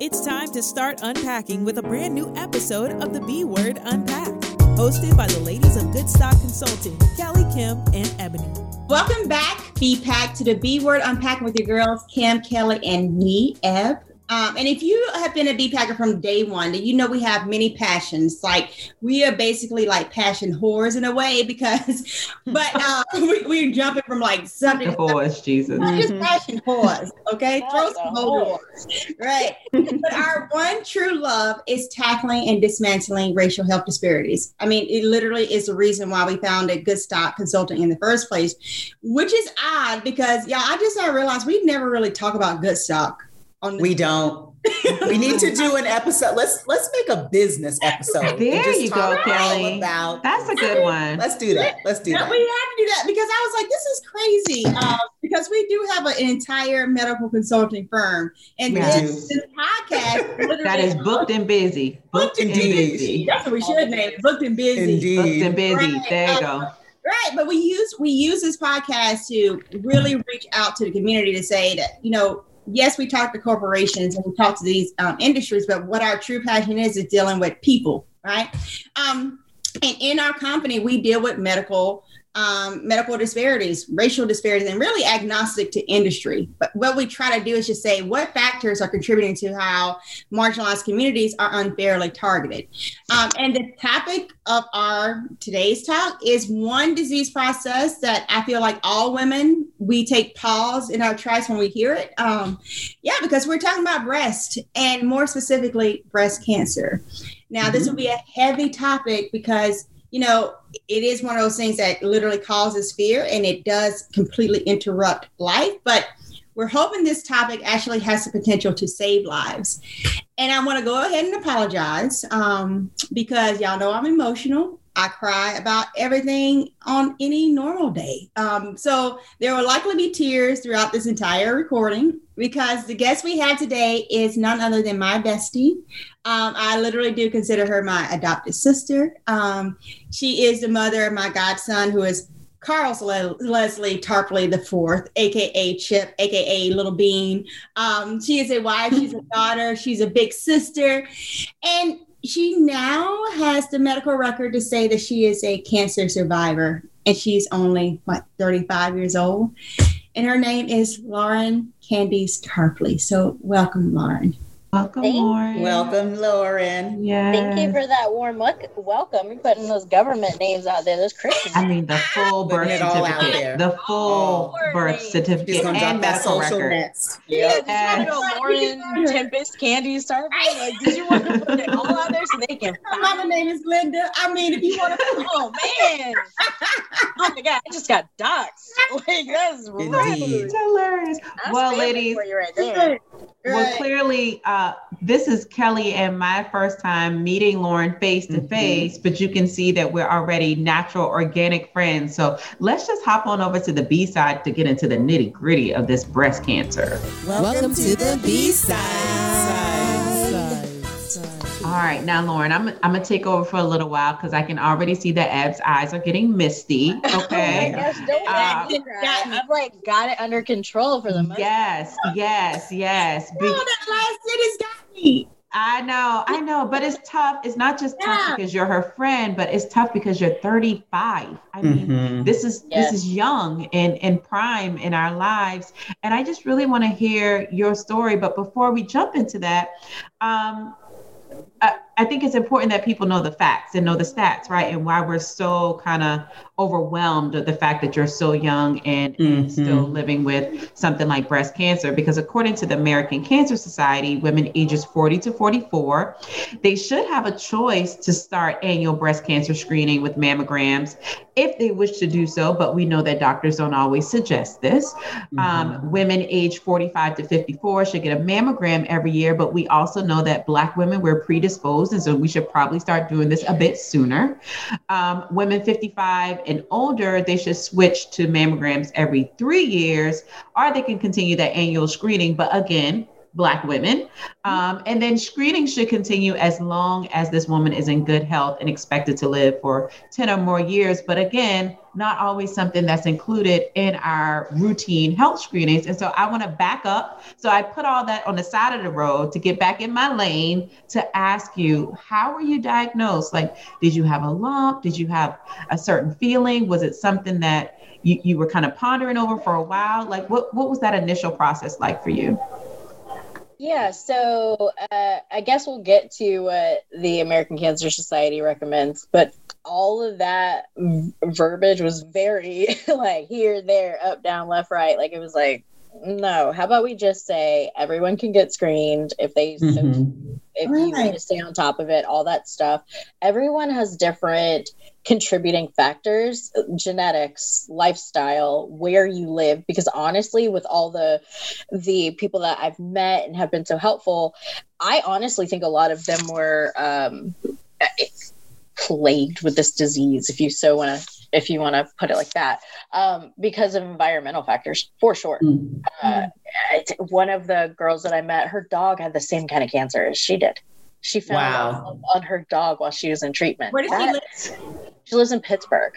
It's time to start unpacking with a brand new episode of the B Word Unpacked, hosted by the ladies of Good Stock Consulting, Kelly, Kim, and Ebony. Welcome back, B Pack, to the B Word Unpacking with your girls, Kim, Kelly, and me, Eb. Um, and if you have been a bee packer from day one, then you know we have many passions. Like we are basically like passion whores in a way because, but uh, we, we're jumping from like something. Whores, Jesus. Not just passion whores, okay? Throw some whores, right? but our one true love is tackling and dismantling racial health disparities. I mean, it literally is the reason why we founded Good Stock Consulting in the first place, which is odd because, yeah, I just I realized we never really talk about Good Stock we don't. we need to do an episode. Let's let's make a business episode. There you go, Kelly. About that's a good one. Let's do that. Let's do that. We have to do that because I was like, this is crazy. Um, because we do have an entire medical consulting firm, and this, this, podcast that is booked and busy. Booked, and busy. busy. That's what we should name it. Booked and busy. Indeed. Booked and busy. Right. There you go. Right, but we use we use this podcast to really reach out to the community to say that you know yes, we talk to corporations and we talk to these um, industries, but what our true passion is is dealing with people, right? Um, and in our company, we deal with medical um, medical disparities, racial disparities, and really agnostic to industry. But what we try to do is just say what factors are contributing to how marginalized communities are unfairly targeted. Um, and the topic of our today's talk is one disease process that I feel like all women we take pause in our tracks when we hear it. Um, yeah, because we're talking about breast and more specifically breast cancer. Now, mm-hmm. this will be a heavy topic because you know, it is one of those things that literally causes fear and it does completely interrupt life. But we're hoping this topic actually has the potential to save lives. And I want to go ahead and apologize um, because y'all know I'm emotional. I cry about everything on any normal day. Um, so there will likely be tears throughout this entire recording because the guest we have today is none other than my bestie. Um, I literally do consider her my adopted sister. Um, she is the mother of my godson, who is Carl's Le- Leslie Tarpley the fourth, aka Chip, aka Little Bean. Um, she is a wife, she's a daughter, she's a big sister, and she now has the medical record to say that she is a cancer survivor and she's only what 35 years old? And her name is lauren candice tarpley. So welcome lauren Welcome, Thank Lauren. Welcome, Lauren. Yeah. Thank you for that warm welcome. You're putting those government names out there, those Christian. I mean, the full birth certificate, the full oh, birth certificate, and medical record. Nets. Yeah, yeah. Did you want to go Lauren Tempest Candy Star? Like, did you want to put it all out there so they can? My name is Linda. I mean, if you want to. oh man! Oh my god! I just got doxxed. Like that's rude. Hilarious. That's well, ladies, right there. Well, clearly, uh, uh, this is Kelly and my first time meeting Lauren face to face, but you can see that we're already natural, organic friends. So let's just hop on over to the B side to get into the nitty gritty of this breast cancer. Welcome, Welcome to the B side. All right, now Lauren, I'm I'm gonna take over for a little while because I can already see that Eb's eyes are getting misty. Okay, yes, don't uh, I've like got it under control for the most. Yes, yes, yes. Be- oh, that last sentence got me. I know, I know, but it's tough. It's not just tough yeah. because you're her friend, but it's tough because you're 35. I mean, mm-hmm. this is yes. this is young and and prime in our lives, and I just really want to hear your story. But before we jump into that, um, I, I think it's important that people know the facts and know the stats, right? And why we're so kind of overwhelmed at the fact that you're so young and, mm-hmm. and, still living with something like breast cancer. Because according to the American Cancer Society, women ages 40 to 44, they should have a choice to start annual breast cancer screening with mammograms if they wish to do so. But we know that doctors don't always suggest this. Mm-hmm. Um, women age 45 to 54 should get a mammogram every year, but we also know that Black women were predisposed, and so we should probably start doing this a bit sooner. Um, women 55 and older, they should switch to mammograms every three years, or they can continue that annual screening. But again, Black women. Um, and then screening should continue as long as this woman is in good health and expected to live for 10 or more years. But again, not always something that's included in our routine health screenings. And so I want to back up. So I put all that on the side of the road to get back in my lane to ask you, how were you diagnosed? Like, did you have a lump? Did you have a certain feeling? Was it something that you, you were kind of pondering over for a while? Like, what, what was that initial process like for you? Yeah, so uh, I guess we'll get to what the American Cancer Society recommends, but all of that v- verbiage was very like here, there, up, down, left, right. Like it was like, no, how about we just say everyone can get screened if they mm-hmm. so, if right. you need to stay on top of it, all that stuff. Everyone has different contributing factors genetics lifestyle where you live because honestly with all the the people that i've met and have been so helpful i honestly think a lot of them were um, plagued with this disease if you so want to if you want to put it like that um, because of environmental factors for sure mm-hmm. uh, one of the girls that i met her dog had the same kind of cancer as she did she found wow. on her dog while she was in treatment. Where does she live? She lives in Pittsburgh.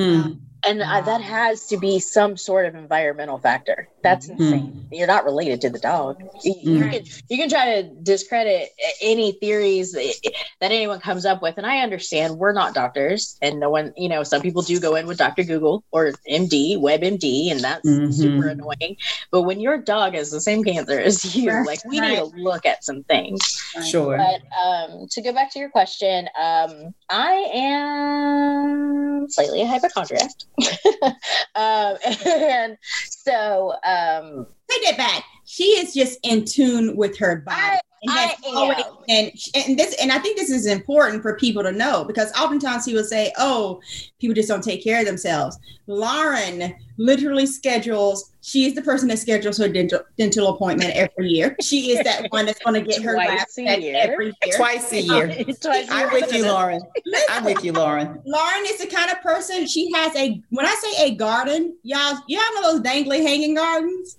Hmm and uh, that has to be some sort of environmental factor that's mm-hmm. insane. You're not related to the dog. You, mm-hmm. you, can, you can try to discredit any theories that, that anyone comes up with and i understand we're not doctors and no one you know some people do go in with dr google or md webmd and that's mm-hmm. super annoying. But when your dog has the same cancer as you like we need to look at some things. Sure. But um, to go back to your question um, i am slightly a hypochondriac. Um, and so um, take it back. She is just in tune with her body. I, and, always, and and this and I think this is important for people to know because oftentimes people say, "Oh, people just don't take care of themselves." Lauren literally schedules. She is the person that schedules her dental dental appointment every year. She is that one that's going to get her Twice a year. every year. Twice a year. Twice I'm with you, Lauren. I'm with you, Lauren. Lauren is the kind of person. She has a when I say a garden, y'all, you have one of those dangly hanging gardens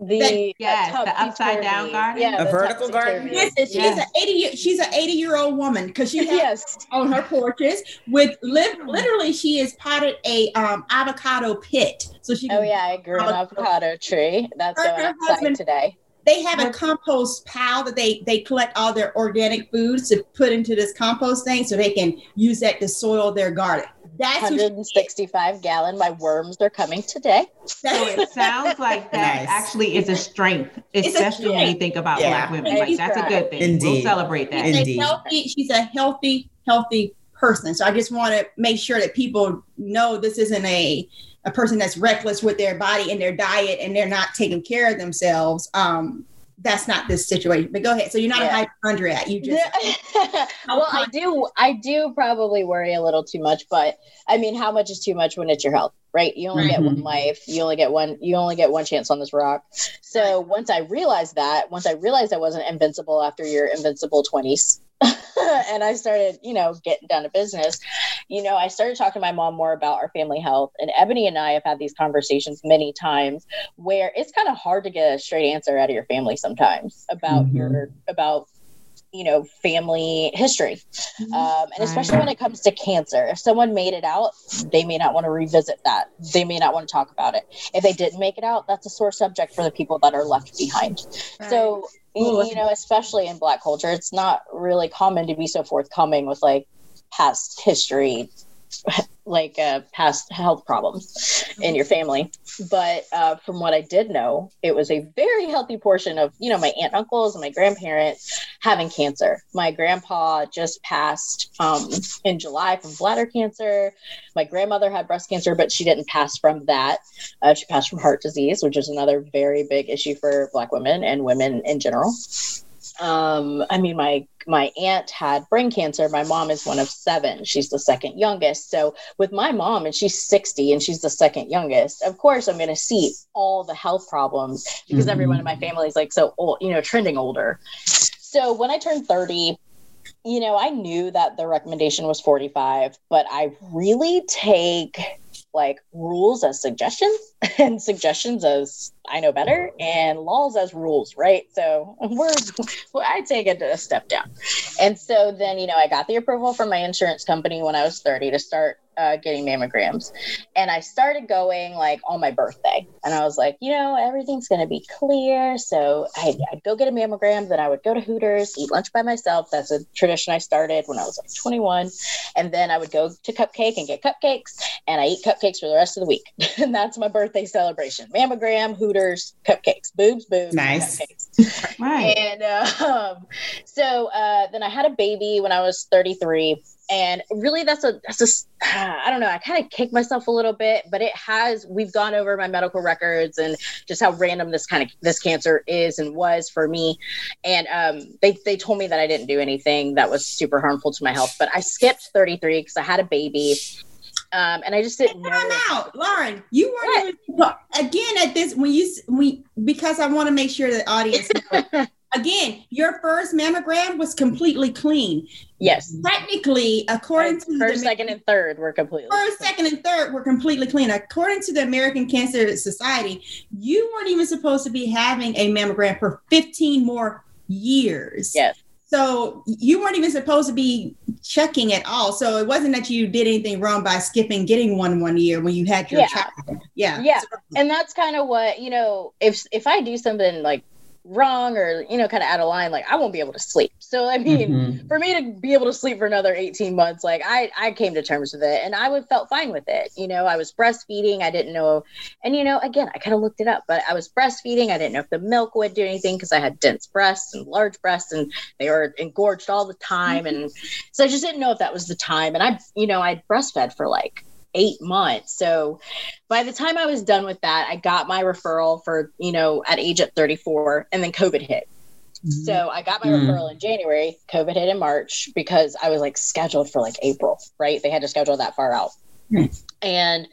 the that, yes, the upside down garden, yeah, a vertical garden. Listen, she's yes. an eighty. She's an eighty year old woman because she has yes. on her porches with li- literally she is potted a um, avocado pit. So she. Oh yeah, I grew an avocado tree. That's her, going outside today. They have a compost pile that they they collect all their organic foods to put into this compost thing, so they can use that to soil their garden. That's 165 gallon. My worms are coming today. So it sounds like that nice. actually is a strength, especially a when you think about yeah. black women. Like, that's a good thing. Indeed. We'll celebrate that. She's Indeed. A healthy, she's a healthy, healthy person. So I just want to make sure that people know this isn't a a person that's reckless with their body and their diet and they're not taking care of themselves. Um, that's not this situation. But go ahead. So you're not yeah. a hypochondriac. You just well, I do. I do probably worry a little too much, but I mean, how much is too much when it's your health, right? You only mm-hmm. get one mm-hmm. life. You only get one. You only get one chance on this rock. So once I realized that, once I realized I wasn't invincible after your invincible twenties, and I started, you know, getting down to business, you know, I started talking to my mom more about our family health. And Ebony and I have had these conversations many times where it's kind of hard to get a straight answer out of your family sometimes about mm-hmm. your about you know family history. Mm-hmm. um, and especially when it comes to cancer if someone made it out they may not want to revisit that. They may not want to talk about it. If they didn't make it out that's a sore subject for the people that are left behind. Right. so you know, especially in Black culture, it's not really common to be so forthcoming with like past history like uh, past health problems in your family. But uh, from what I did know, it was a very healthy portion of, you know, my aunt, uncles, and my grandparents having cancer. My grandpa just passed um, in July from bladder cancer. My grandmother had breast cancer, but she didn't pass from that. Uh, she passed from heart disease, which is another very big issue for Black women and women in general um, I mean, my my aunt had brain cancer. My mom is one of seven. She's the second youngest. So with my mom, and she's 60 and she's the second youngest, of course I'm gonna see all the health problems because mm-hmm. everyone in my family is like so old, you know, trending older. So when I turned 30, you know, I knew that the recommendation was 45, but I really take like rules as suggestions and suggestions as I know better and laws as rules, right? So we're, I take it a step down. And so then, you know, I got the approval from my insurance company when I was 30 to start uh, getting mammograms. And I started going like on my birthday. And I was like, you know, everything's going to be clear. So I'd, I'd, go get a mammogram. Then I would go to Hooters, eat lunch by myself. That's a tradition I started when I was like 21. And then I would go to Cupcake and get cupcakes. And I eat cupcakes for the rest of the week. and that's my birthday celebration mammogram, Hooters Hooters cupcakes, boobs, boobs, nice. Cupcakes. right. And uh, um, so uh, then I had a baby when I was 33, and really that's a that's a I don't know. I kind of kick myself a little bit, but it has. We've gone over my medical records and just how random this kind of this cancer is and was for me. And um, they they told me that I didn't do anything that was super harmful to my health, but I skipped 33 because I had a baby um, and I just didn't know. Time out, Lauren. You weren't even, again at this when you we because I want to make sure the audience. again, your first mammogram was completely clean. Yes. Technically, according to first, the, second, and third were completely first, clean. second, and third were completely clean. According to the American Cancer Society, you weren't even supposed to be having a mammogram for 15 more years. Yes. So you weren't even supposed to be checking at all. So it wasn't that you did anything wrong by skipping getting one one year when you had your yeah. child. Yeah. Yeah. And that's kind of what, you know, if if I do something like wrong or you know kind of out of line like i won't be able to sleep so i mean mm-hmm. for me to be able to sleep for another 18 months like i i came to terms with it and i would felt fine with it you know i was breastfeeding i didn't know and you know again i kind of looked it up but i was breastfeeding i didn't know if the milk would do anything because i had dense breasts and large breasts and they were engorged all the time and so i just didn't know if that was the time and i you know i breastfed for like eight months. So by the time I was done with that, I got my referral for, you know, at age at 34 and then COVID hit. Mm-hmm. So I got my mm-hmm. referral in January, COVID hit in March because I was like scheduled for like April, right? They had to schedule that far out. Mm-hmm. And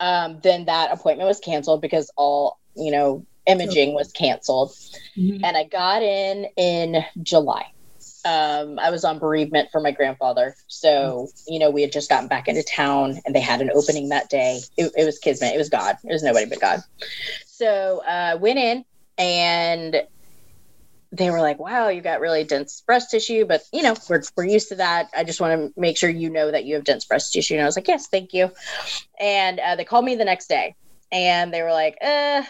um, then that appointment was canceled because all, you know, imaging was canceled. Mm-hmm. And I got in in July um, I was on bereavement for my grandfather. So, you know, we had just gotten back into town and they had an opening that day. It, it was Kismet. It was God. It was nobody but God. So, uh, went in and they were like, wow, you got really dense breast tissue, but you know, we're, we're used to that. I just want to make sure you know that you have dense breast tissue. And I was like, yes, thank you. And uh, they called me the next day and they were like, uh,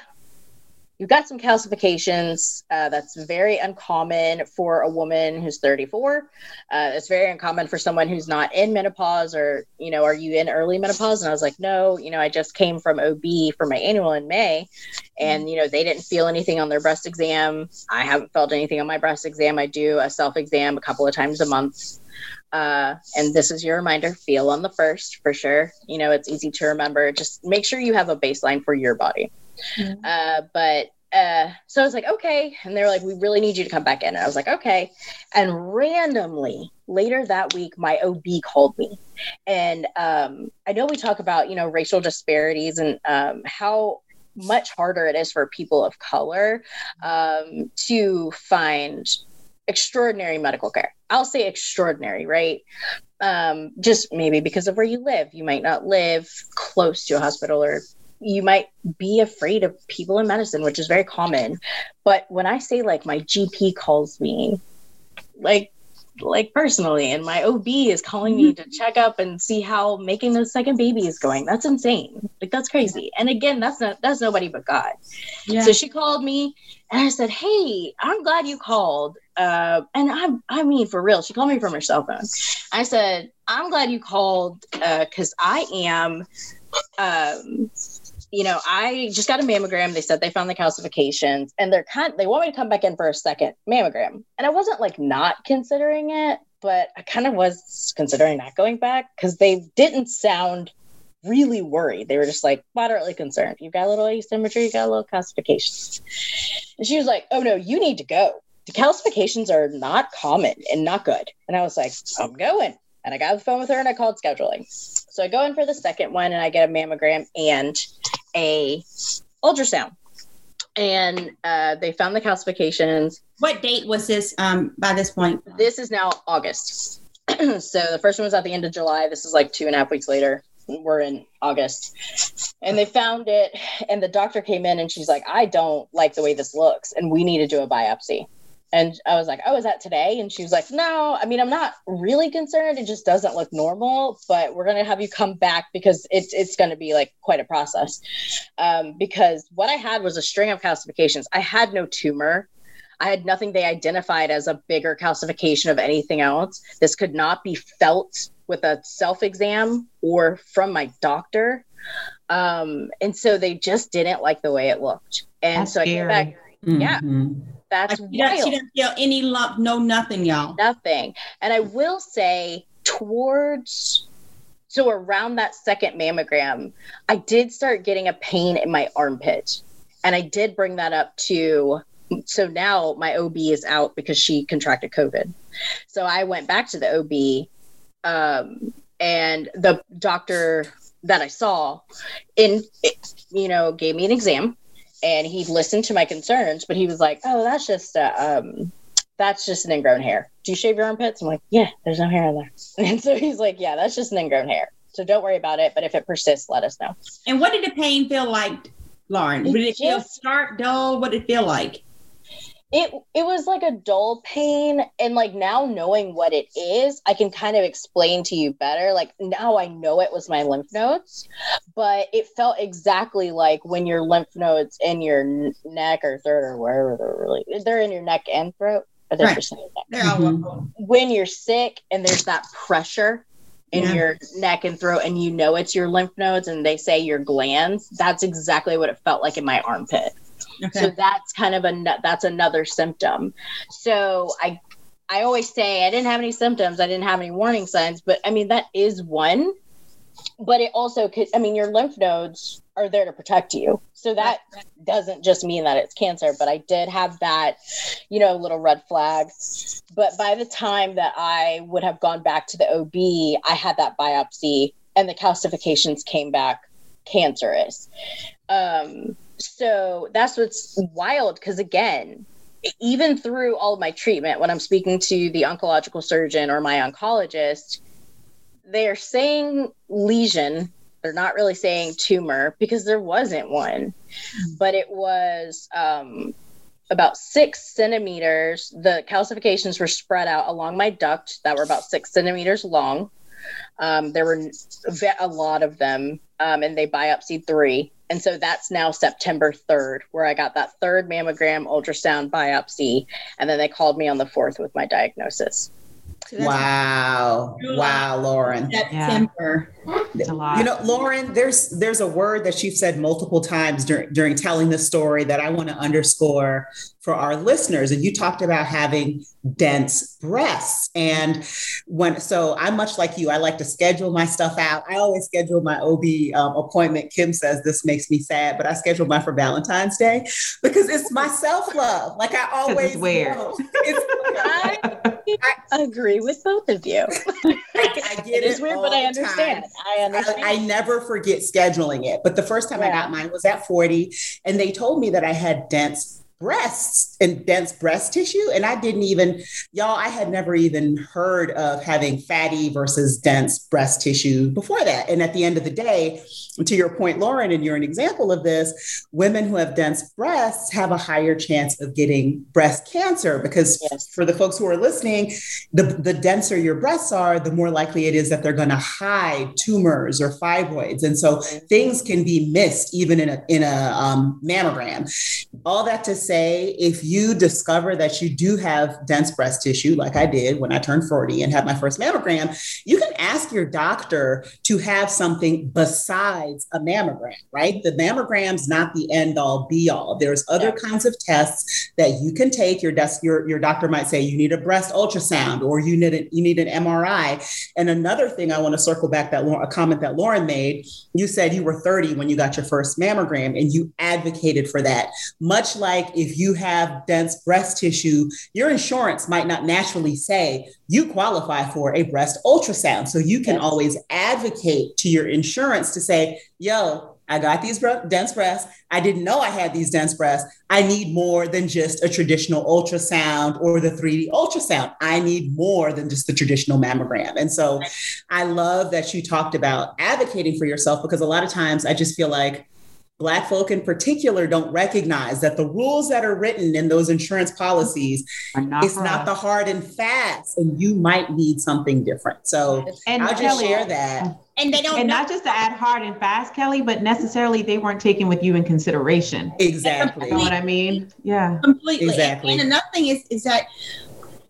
you've got some calcifications. Uh, that's very uncommon for a woman who's 34. Uh, it's very uncommon for someone who's not in menopause or, you know, are you in early menopause? And I was like, no, you know, I just came from OB for my annual in May and, you know, they didn't feel anything on their breast exam. I haven't felt anything on my breast exam. I do a self exam a couple of times a month. Uh, and this is your reminder feel on the first for sure. You know, it's easy to remember. Just make sure you have a baseline for your body. Mm-hmm. Uh, but uh, so I was like, okay. And they were like, we really need you to come back in. And I was like, okay. And randomly later that week, my OB called me. And um, I know we talk about, you know, racial disparities and um, how much harder it is for people of color um, to find extraordinary medical care. I'll say extraordinary, right? Um, just maybe because of where you live. You might not live close to a hospital or you might be afraid of people in medicine, which is very common. But when I say like my GP calls me, like like personally, and my OB is calling me to check up and see how making the second baby is going. That's insane. Like that's crazy. And again, that's not that's nobody but God. Yeah. So she called me and I said, Hey, I'm glad you called. Uh, and I I mean for real, she called me from her cell phone. I said, I'm glad you called because uh, I am um you know, I just got a mammogram. They said they found the calcifications and they're kind they want me to come back in for a second mammogram. And I wasn't like not considering it, but I kind of was considering not going back because they didn't sound really worried. They were just like moderately concerned. You've got a little asymmetry, you got a little calcifications. And she was like, Oh no, you need to go. The calcifications are not common and not good. And I was like, I'm going. And I got the phone with her and I called scheduling. So I go in for the second one and I get a mammogram and a ultrasound and uh, they found the calcifications. What date was this um, by this point? This is now August. so the first one was at the end of July. This is like two and a half weeks later. we're in August. And they found it, and the doctor came in and she's like, I don't like the way this looks, and we need to do a biopsy. And I was like, Oh, is that today? And she was like, No, I mean, I'm not really concerned. It just doesn't look normal, but we're going to have you come back because it's, it's going to be like quite a process. Um, because what I had was a string of calcifications. I had no tumor. I had nothing they identified as a bigger calcification of anything else. This could not be felt with a self exam or from my doctor. Um, and so they just didn't like the way it looked. And That's so I came back. scary. Yeah. That's Like, she, doesn't, wild. she doesn't feel any lump, no nothing, y'all. nothing. And I will say, towards so around that second mammogram, I did start getting a pain in my armpit. And I did bring that up to so now my OB is out because she contracted COVID. So I went back to the OB um, and the doctor that I saw in you know gave me an exam and he listened to my concerns, but he was like, "Oh, that's just a, um, that's just an ingrown hair. Do you shave your armpits?" I'm like, "Yeah, there's no hair in there." And so he's like, "Yeah, that's just an ingrown hair. So don't worry about it. But if it persists, let us know." And what did the pain feel like, Lauren? Did it feel sharp, dull? What did it feel like? It it was like a dull pain, and like now knowing what it is, I can kind of explain to you better. Like now I know it was my lymph nodes, but it felt exactly like when your lymph nodes in your n- neck or throat or wherever they're really they're in your neck and throat. Or they're Right. just in your neck. They're all Mhm. welcome. when you're sick and there's that pressure in Yeah. your neck and throat and you know it's your lymph nodes and they say your glands that's exactly what it felt like in my armpit Okay. so that's kind of a that's another symptom. So i i always say i didn't have any symptoms i didn't have any warning signs but i mean that is one. But it also could i mean your lymph nodes are there to protect you. So that doesn't just mean that it's cancer but i did have that you know little red flag. But by the time that i would have gone back to the ob i had that biopsy and the calcifications came back cancerous. Um so that's what's wild because again even through all of my treatment when i'm speaking to the oncological surgeon or my oncologist they're saying lesion. They're not really saying tumor because there wasn't one. But it was um, about six centimeters. The calcifications were spread out along my duct that were about six centimeters long um, there were a lot of them um, and they biopsied three and so that's now september 3rd where i got that third mammogram ultrasound biopsy and then they called me on the fourth with my diagnosis So Wow. Wow, Lauren. September. It's a lot. You know, Lauren, there's there's a word that you've said multiple times during during telling the story that I want to underscore for our listeners. And you talked about having dense breasts. And when so I'm much like you, I like to schedule my stuff out. I always schedule my OB um, appointment. Kim says this makes me sad, but I schedule mine for Valentine's Day because it's my self-love. Like I always weird. know. It's, I agree with both of you. I, I get it is weird, but I understand. time. I understand. I, I never forget scheduling it. But the first time I got mine was at 40, and they told me that I had dense breasts and dense breast tissue. And I didn't even, y'all, I had never even heard of having fatty versus dense breast tissue before that. And at the end of the day, to your point, Lauren, and you're an example of this, women who have dense breasts have a higher chance of getting breast cancer because Yes. for the folks who are listening, the, the denser your breasts are, the more likely it is that they're going to hide tumors or fibroids. And so things can be missed even in a, in a um, mammogram. All that to say, if you discover that you do have dense breast tissue, like I did when I turned 40 and had my first mammogram, you can ask your doctor to have something besides a mammogram, right? The mammogram's not the end all be all. There's other Yeah. kinds of tests that you can take. Your desk, your, your doctor might say you need a breast ultrasound or you need a, you need an MRI. And another thing I want to circle back that a comment that Lauren made. You said you were 30 when you got your first mammogram, and you advocated for that. Much like if you have dense breast tissue, your insurance might not naturally say you qualify for a breast ultrasound. So you can Yes. always advocate to your insurance to say, yo, I got these dense breasts. I didn't know I had these dense breasts. I need more than just a traditional ultrasound or the 3D ultrasound. I need more than just the traditional mammogram. And so I love that you talked about advocating for yourself because a lot of times I just feel like Black folk in particular don't recognize that the rules that are written in those insurance policies not it's not the hard and fast, and you might need something different. So and I'll just Kelly, share that. And they don't and know. not just to add hard and fast, Kelly, but necessarily they weren't taken with you in consideration. Exactly. You know what I mean? Yeah. Completely. Exactly. And, and another thing is is that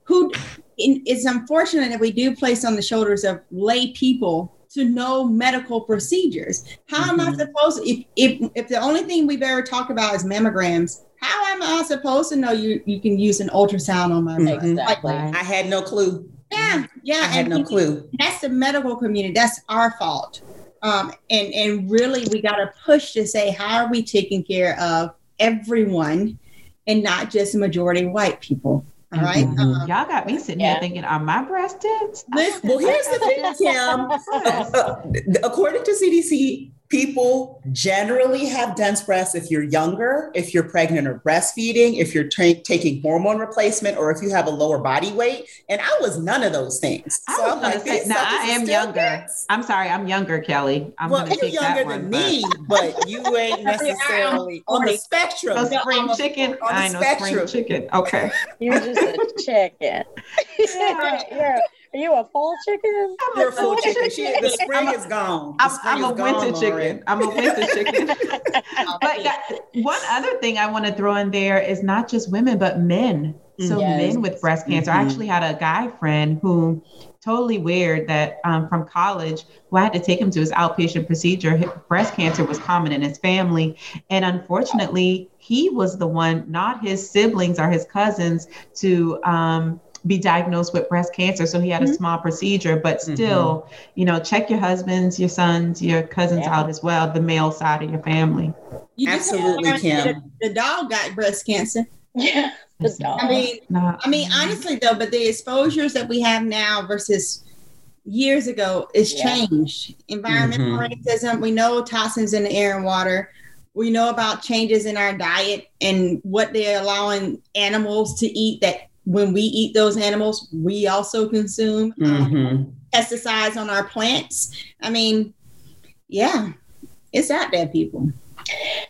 who it's unfortunate that we do place on the shoulders of lay people to know medical procedures. How mm-hmm. am I mm-hmm. supposed to, if, if if the only thing we've ever talked about is mammograms, how am I supposed to know you you can use an ultrasound on my mm-hmm. Exactly. Like, I had no clue. Yeah, yeah. I had no clue. That's the medical community. That's our fault. Um, and and really, we got to push to say, how are we taking care of everyone, and not just the majority white people? All right? mm-hmm. um, Y'all got me sitting yeah. here thinking, are my breasts dense? Well, here's the thing, Kim. according to CDC, people generally have dense breasts if you're younger, if you're pregnant or breastfeeding, if you're t- taking hormone replacement, or if you have a lower body weight. And I was none of those things. I so was like, say, now I am younger. I'm sorry, I'm younger, Kelly. I'm well, you're younger than me, but you ain't necessarily on the spectrum. A spring chicken. On I know spectrum. spring chicken. Okay. You're just a chicken. yeah. yeah. Are you a fall chicken? I'm You're a fall chicken. She, the spring is gone. The I'm, I'm a winter gone, chicken. I'm a winter chicken. but one other thing I want to throw in there is not just women, but men. So yes. men with breast cancer. Mm-hmm. I actually had a guy friend who totally weird that um, from college who I had to take him to his outpatient procedure. His breast cancer was common in his family. And unfortunately, he was the one, not his siblings or his cousins, to um, be diagnosed with breast cancer. So he had mm-hmm. a small procedure, but mm-hmm. still, mm-hmm. you know, check your husbands, your sons, your cousins yeah. out as well, the male side of your family. You Absolutely, Kim. The, the dog got breast cancer. Yeah. The dog. I mean, I mean, honestly though, but the exposures that we have now versus years ago is yeah. changed. Environmental mm-hmm. racism. We know toxins in the air and water. We know about changes in our diet and what they're allowing animals to eat that when we eat those animals, we also consume um, mm-hmm. pesticides on our plants. I mean, yeah, it's out there, people.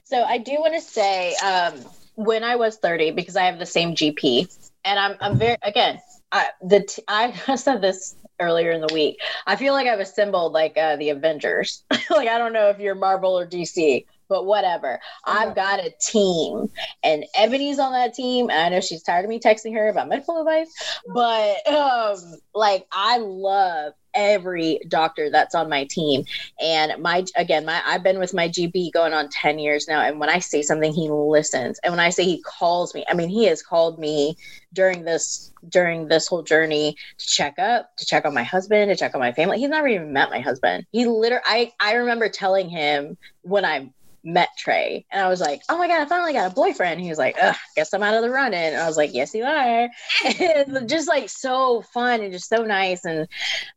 So I do want to say, um, when I was 30, because I have the same GP, and I'm, I'm very, again, I, the t- I said this earlier in the week. I feel like I've assembled like uh, the Avengers. like I don't know if you're Marvel or DC, but whatever. I've got a team, and Ebony's on that team. And I know she's tired of me texting her about medical advice, but um, like I love every doctor that's on my team and my again my i've been with my gp going on 10 years now and when i say something he listens and when i say he calls me i mean he has called me during this during this whole journey to check up to check on my husband to check on my family he's never even met my husband he literally i i remember telling him when i met Trey. And I was like, oh my God, I finally got a boyfriend. He was like, Ugh, guess I'm out of the running. And I was like, yes, you are. and just like so fun and just so nice. And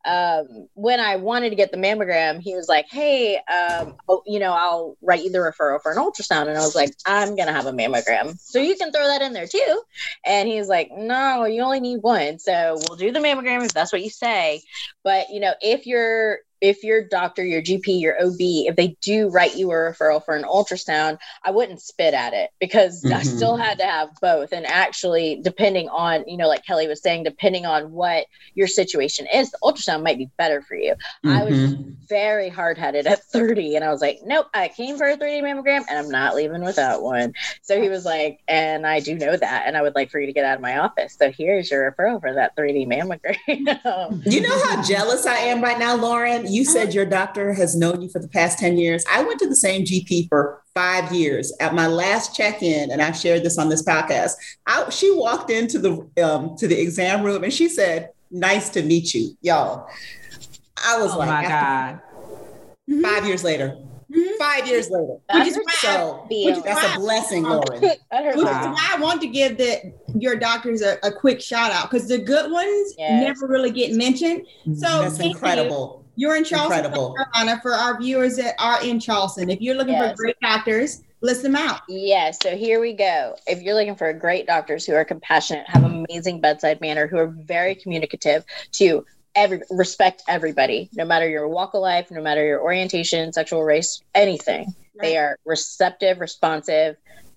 um, when I wanted to get the mammogram, he was like, hey, um, oh, you know, I'll write you the referral for an ultrasound. And I was like, I'm going to have a mammogram. So you can throw that in there too. And he's like, no, you only need one. So we'll do the mammogram if that's what you say. But, you know, if you're if your doctor, your GP, your OB, if they do write you a referral for an ultrasound, I wouldn't spit at it because mm-hmm. I still had to have both. And actually, depending on, you know, like Kelly was saying, depending on what your situation is, the ultrasound might be better for you. Mm-hmm. I was mm-hmm. very hard headed at 30 and I was like, nope, I came for a 3D mammogram and I'm not leaving without one. So he was like, and I do know that. And I would like for you to get out of my office. So here's your referral for that 3D mammogram. you know how jealous I am right now, Lauren? You said your doctor has known you for the past 10 years. I went to the same GP for five years. At my last check-in, and I've shared this on this podcast, I, she walked into the um, to the exam room and she said, "Nice to meet you, y'all." I was oh like, my God. 5 mm-hmm. years later. Mm-hmm. Five years later. Which is so which that's a blessing, Lauren. which is why I want to give the your doctors a, a quick shout out because the good ones never really get mentioned. So that's incredible. You're in Charleston, Incredible. Carolina, for our viewers that are in Charleston. If you're looking yes. for great doctors, list them out. Yeah, so here we go. If you're looking for great doctors who are compassionate, have amazing bedside manner, who are very communicative, to every respect everybody, no matter your walk of life, no matter your orientation, sexual race, anything. Right. They are receptive, responsive,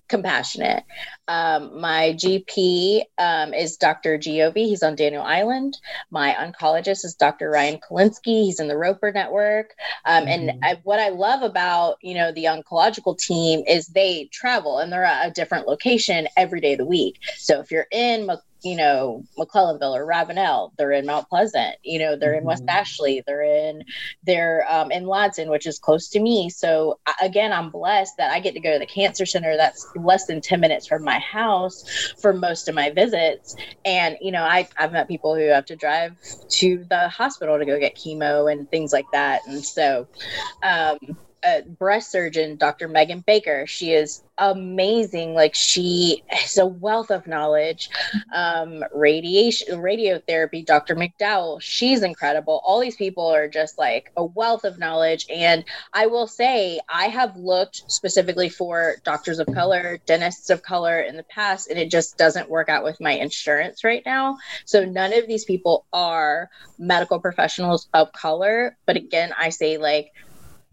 compassionate. Um, my GP um, is Dr. Giove. He's on Daniel Island. My oncologist is Dr. Ryan Kolinsky. He's in the Roper Network. Um, mm-hmm. And I, what I love about you know the oncological team is they travel and they're at a different location every day of the week. So if you're in you know, McClellanville or Ravenel. They're in Mount Pleasant. You know, they're mm-hmm. in West mm-hmm. Ashley. They're in they're um, in Ladson, which is close to me. So again, I'm blessed that I get to go to the cancer center. That's less than ten minutes from my house for most of my visits. And you know, I I've met people who have to drive to the hospital to go get chemo and things like that. And so, um, a breast surgeon, Dr. Megan Baker. She is amazing. Like she has a wealth of knowledge. Um, radiation, radiotherapy, Dr. McDowell. She's incredible. All these people are just like a wealth of knowledge. And I will say, I have looked specifically for doctors of color, dentists of color in the past, and it just doesn't work out with my insurance right now. So none of these people are medical professionals of color. But again, I say like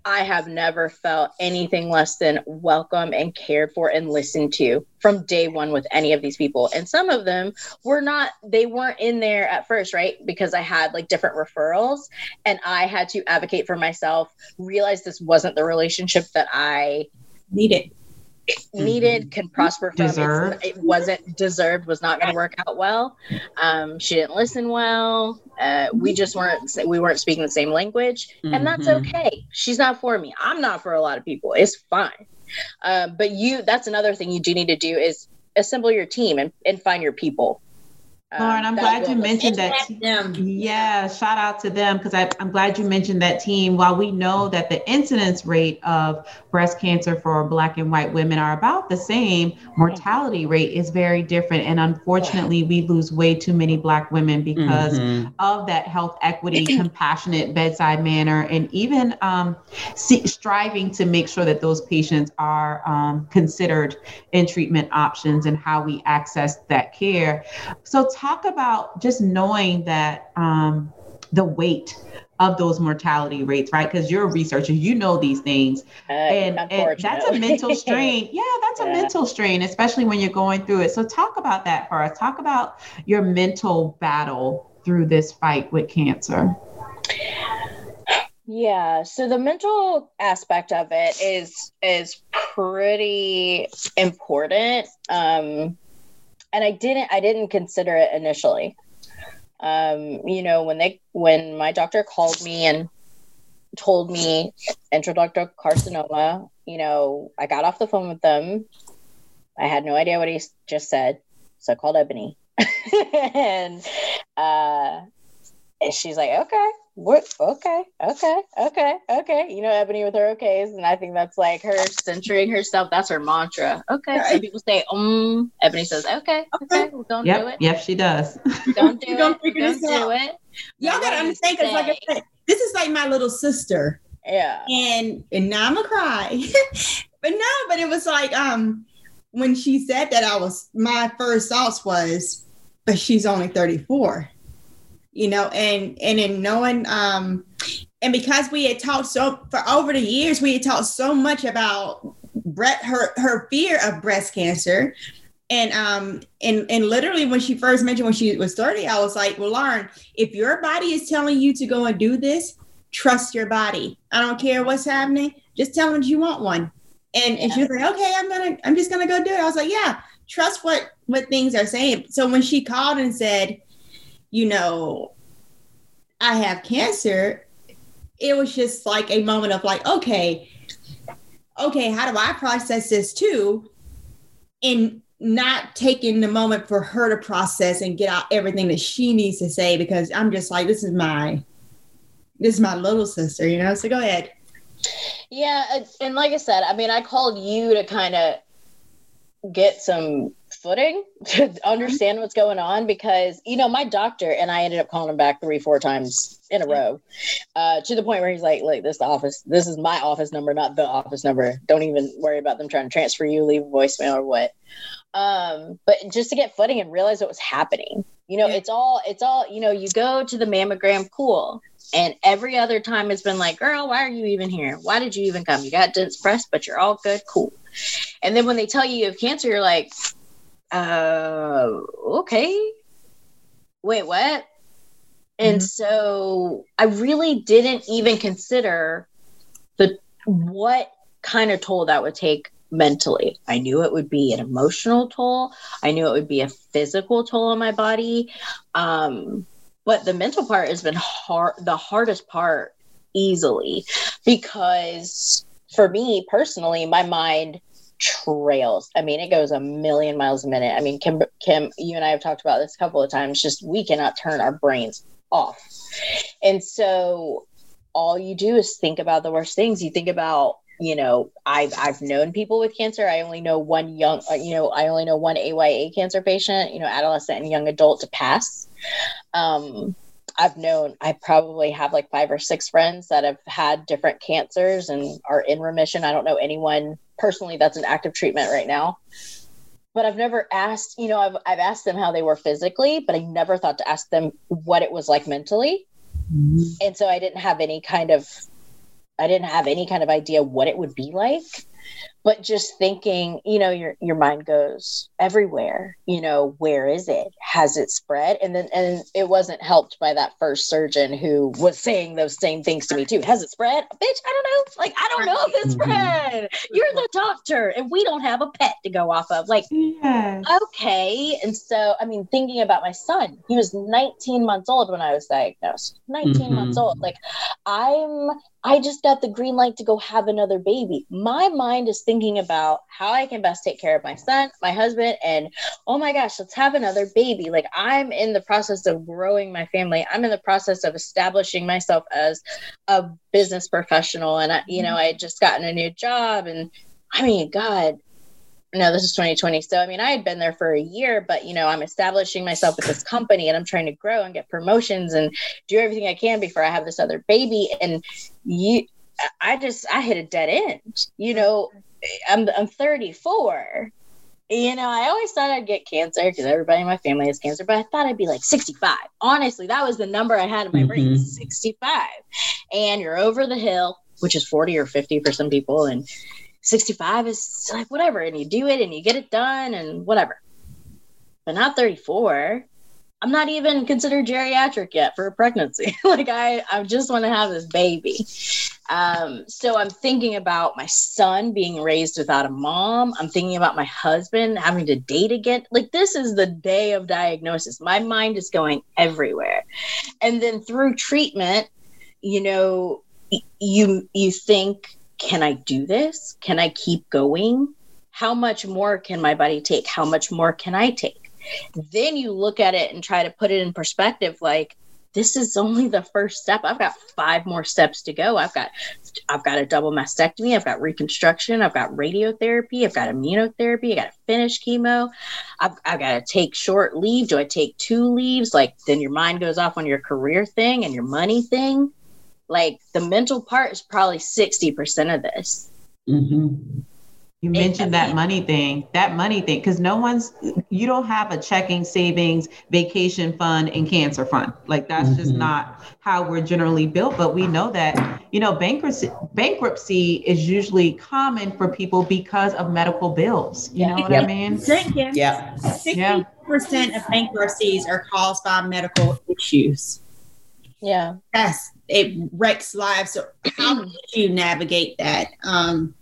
I have never felt anything less than welcome and cared for and listened to from day one with any of these people. And some of them were not, they weren't in there at first, right? Because I had like different referrals and I had to advocate for myself, realize this wasn't the relationship that I needed needed mm-hmm. can prosper from. Deserved. it wasn't deserved was not going to work out well. Um, she didn't listen well. Uh, we just weren't we weren't speaking the same language. Mm-hmm. and that's mm-hmm. okay. She's not for me. I'm not for a lot of people. It's fine. Uh, but you that's another thing you do need to do is assemble your team and, and find your people Lauren, I'm glad you mentioned that. Them. Yeah, shout out to them because I'm glad you mentioned that team. While we know that the incidence rate of breast cancer for Black and white women are about the same, mortality rate is very different. And unfortunately, we lose way too many Black women because mm-hmm. of that health equity, compassionate bedside manner, and even um, see, striving to make sure that those patients are um, considered in treatment options and how we access that care. So, talk about just knowing that um, the weight of those mortality rates, right? Because you're a researcher, you know these things, uh, and, and, that's a mental strain. Yeah, that's yeah. a mental strain, especially when you're going through it. So talk about that for us. Talk about your mental battle through this fight with cancer. Yeah, so the mental aspect of it is is pretty important. Um, and I didn't I didn't consider it initially. Um, you know, when they when my doctor called me and told me intraductal carcinoma, you know, I got off the phone with them. I had no idea what he just said, so I called Ebony, and uh, she's like, "Okay, what? Okay. Okay. Okay. Okay. You know ebony with her okays and i think that's like her centering herself. That's her mantra. Okay. Right. so people say um ebony says okay okay we're gonna yep. do it. Yep she does. Don't do it. don't do it. Y'all gotta understand because like i said this is like my little sister. Yeah. And and now i'm gonna cry. But no but it was like um when she said that i was my first thoughts was but she's only 34 you know, and and in knowing um and because we had talked so for over the years, we had talked so much about Brett her her fear of breast cancer. And um and and literally when she first mentioned when she was 30, I was like, well, Lauren, if your body is telling you to go and do this, trust your body. I don't care what's happening, just tell them you want one. And, and she was like, okay, I'm gonna, I'm just gonna go do it. I was like, yeah, trust what what things are saying. So when she called and said, you know, I have cancer, it was just like a moment of like, okay, okay, how do I process this too? And not taking the moment for her to process and get out everything that she needs to say because I'm just like, this is my this is my little sister, you know. So go ahead. Yeah, and like I said, I mean, I called you to kind of get some footing to understand what's going on because you know my doctor and I ended up calling him back three four times in a row uh, to the point where he's like like this office this is my office number not the office number. Don't even worry about them trying to transfer you leave a voicemail or what. Um, but just to get footing and realize what was happening. You know yeah. it's all it's all you know you go to the mammogram cool and every other time it's been like girl why are you even here? Why did you even come? You got dense breast but you're all good cool. And then when they tell you you have cancer you're like uh okay wait what and mm-hmm. so i really didn't even consider the what kind of toll that would take mentally. I knew it would be an emotional toll. I knew it would be a physical toll on my body. Um, but the mental part has been hard, the hardest part easily because for me personally, my mind trails. I mean, it goes a million miles a minute. I mean, Kim, Kim, you and I have talked about this a couple of times. Just we cannot turn our brains off, and so all you do is think about the worst things. You think about you know i've i've known people with cancer i only know one young uh, you know i only know one aya cancer patient you know adolescent and young adult to pass um i've known i probably have like five or six friends that have had different cancers and are in remission i don't know anyone personally that's an active treatment right now. But i've never asked you know i've, I've asked them how they were physically but i never thought to ask them what it was like mentally. Mm-hmm. and so i didn't have any kind of I didn't have any kind of idea what it would be like but just thinking you know your your mind goes everywhere you know where is it? Has it spread? And then and it wasn't helped by that first surgeon who was saying those same things to me too. Has it spread? Bitch i don't know. Like i don't know if it's mm-hmm. spread. You're the doctor and we don't have a pet to go off of. Like yes. okay. And so i mean thinking about my son he was 19 months old when i was diagnosed. 19 mm-hmm. months old. Like i'm I just got the green light to go have another baby. My mind is thinking about how I can best take care of my son, my husband, and oh my gosh, let's have another baby. Like I'm in the process of growing my family. I'm in the process of establishing myself as a business professional. And I, you know, mm-hmm. I had just gotten a new job and I mean, God, no, this is 2020. So, I mean, I had been there for a year, but you know, I'm establishing myself with this company and I'm trying to grow and get promotions and do everything I can before I have this other baby. And you, I just, I hit a dead end. You know, I'm, I'm 34. You know, I always thought I'd get cancer because everybody in my family has cancer, but I thought I'd be like 65. Honestly, that was the number I had in my mm-hmm. brain 65. And you're over the hill, which is 40 or 50 for some people. And 65 is like whatever, and you do it and you get it done and whatever. But not 34. I'm not even considered geriatric yet for a pregnancy. like I, I just want to have this baby. Um, so I'm thinking about my son being raised without a mom. I'm thinking about my husband having to date again. Like this is the day of diagnosis. My mind is going everywhere. And then through treatment, you know, you you think can I do this? Can I keep going? How much more can my body take? How much more can I take? Then you look at it and try to put it in perspective like, this is only the first step. I've got five more steps to go. I've got I've got a double mastectomy, I've got reconstruction, I've got radiotherapy, I've got immunotherapy, I got to finish chemo. I've, I've got to take short leave. Do I take two leaves? Like then your mind goes off on your career thing and your money thing like the mental part is probably 60% of this. Mm-hmm. You mentioned that money thing, that money thing, because no one's, you don't have a checking, savings, vacation fund, and cancer fund. Like that's mm-hmm. just not how we're generally built. But we know that, you know, bankruptcy, bankruptcy is usually common for people because of medical bills. You know what yep. I mean? Yeah. 60% of bankruptcies are caused by medical issues. Yeah. Yes, it wrecks lives. So how do you navigate that? Um,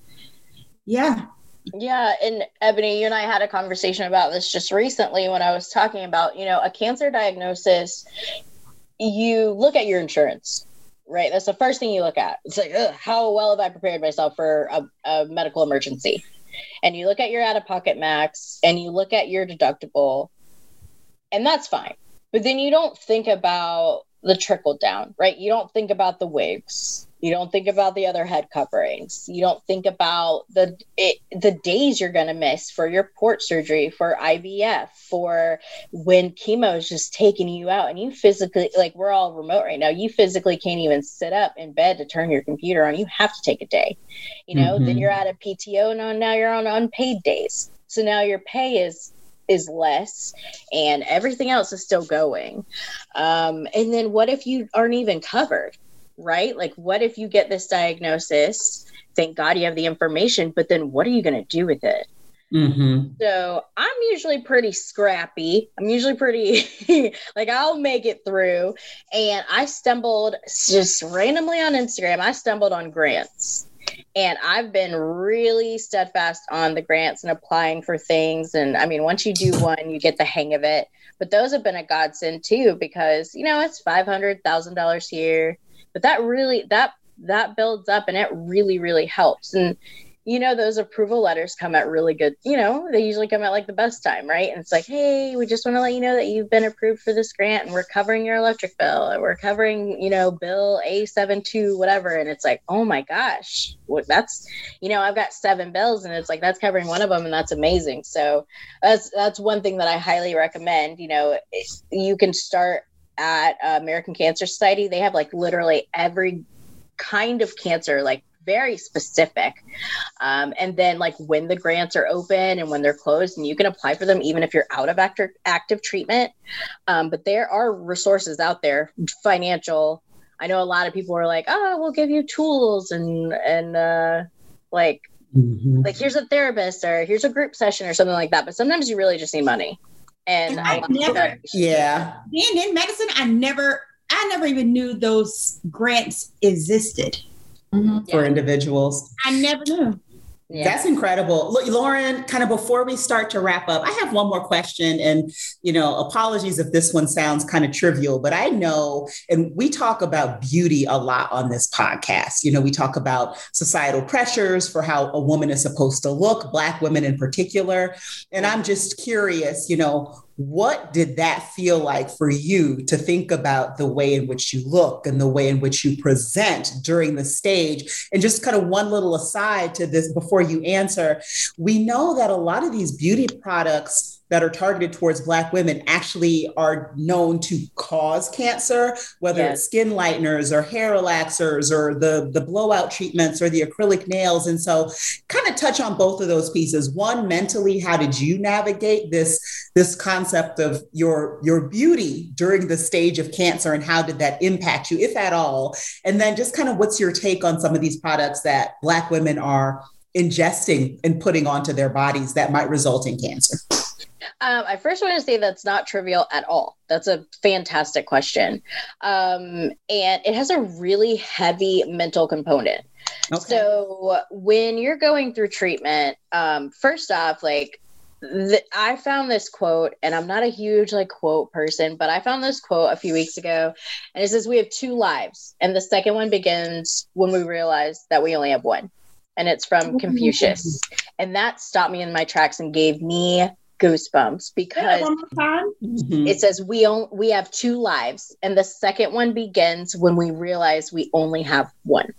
yeah. Yeah, and Ebony, you and I had a conversation about this just recently when I was talking about, you know, a cancer diagnosis. You look at your insurance, right? That's the first thing you look at. It's like, how well have I prepared myself for a, a medical emergency? And you look at your out of pocket max and you look at your deductible, and that's fine. But then you don't think about the trickle down, right? You don't think about the wigs. You don't think about the other head coverings. You don't think about the it, the days you're going to miss for your port surgery, for IVF, for when chemo is just taking you out and you physically like we're all remote right now. You physically can't even sit up in bed to turn your computer on. You have to take a day. You know, mm-hmm. then you're at a PTO and now you're on unpaid days. So now your pay is is less and everything else is still going um, and then what if you aren't even covered right? Like what if you get this diagnosis? Thank god you have the information but then what are you going to do with it? Mm-hmm. so i'm usually pretty scrappy. I'm usually pretty like i'll make it through. And i stumbled just randomly on instagram. I stumbled on grants. And I've been really steadfast on the grants and applying for things. And I mean, once you do one, you get the hang of it. But those have been a godsend too, because you know it's five hundred thousand dollars here, but that really that that builds up and it really really helps. And you know, those approval letters come at really good, you know, they usually come at like the best time, right? And it's like, hey, we just want to let you know that you've been approved for this grant and we're covering your electric bill and we're covering, you know, bill A72, whatever. And it's like, oh my gosh, what that's, you know, I've got seven bills and it's like, that's covering one of them and that's amazing. So that's, that's one thing that I highly recommend. You know, you can start at American Cancer Society. They have like literally every kind of cancer, like very specific. Um, and then like when the grants are open and when they're closed, and you can apply for them even if you're out of active active treatment. Um, but there are resources out there, financial. I know a lot of people are like, oh, we'll give you tools and and uh, like mm-hmm. like here's a therapist or here's a group session or something like that. But sometimes you really just need money. And, and I never, yeah, being in medicine, I never, I never even knew those grants existed mm-hmm. for yeah. individuals. I never knew. Yeah. That's incredible. Look, Lauren, kind of before we start to wrap up, I have one more question. And, you know, apologies if this one sounds kind of trivial, but I know, and we talk about beauty a lot on this podcast. You know, we talk about societal pressures for how a woman is supposed to look, Black women in particular. And I'm just curious, you know, what did that feel like for you to think about the way in which you look and the way in which you present during the stage? And just kind of one little aside to this before you answer, we know that a lot of these beauty products that are targeted towards Black women actually are known to cause cancer, whether yes. it's skin lighteners or hair relaxers or the, the blowout treatments or the acrylic nails. And so, kind of touch on both of those pieces. One, mentally, how did you navigate this, this concept of your, your beauty during the stage of cancer and how did that impact you, if at all? And then, just kind of what's your take on some of these products that Black women are ingesting and putting onto their bodies that might result in cancer? Um, I first want to say that's not trivial at all. That's a fantastic question. Um, and it has a really heavy mental component. Okay. So when you're going through treatment, um, first off, like the, I found this quote, and I'm not a huge like quote person, but I found this quote a few weeks ago, and it says, "We have two lives, and the second one begins when we realize that we only have one." And it's from Confucius, and that stopped me in my tracks and gave me goosebumps because mm-hmm. it says we only we have two lives and the second one begins when we realize we only have one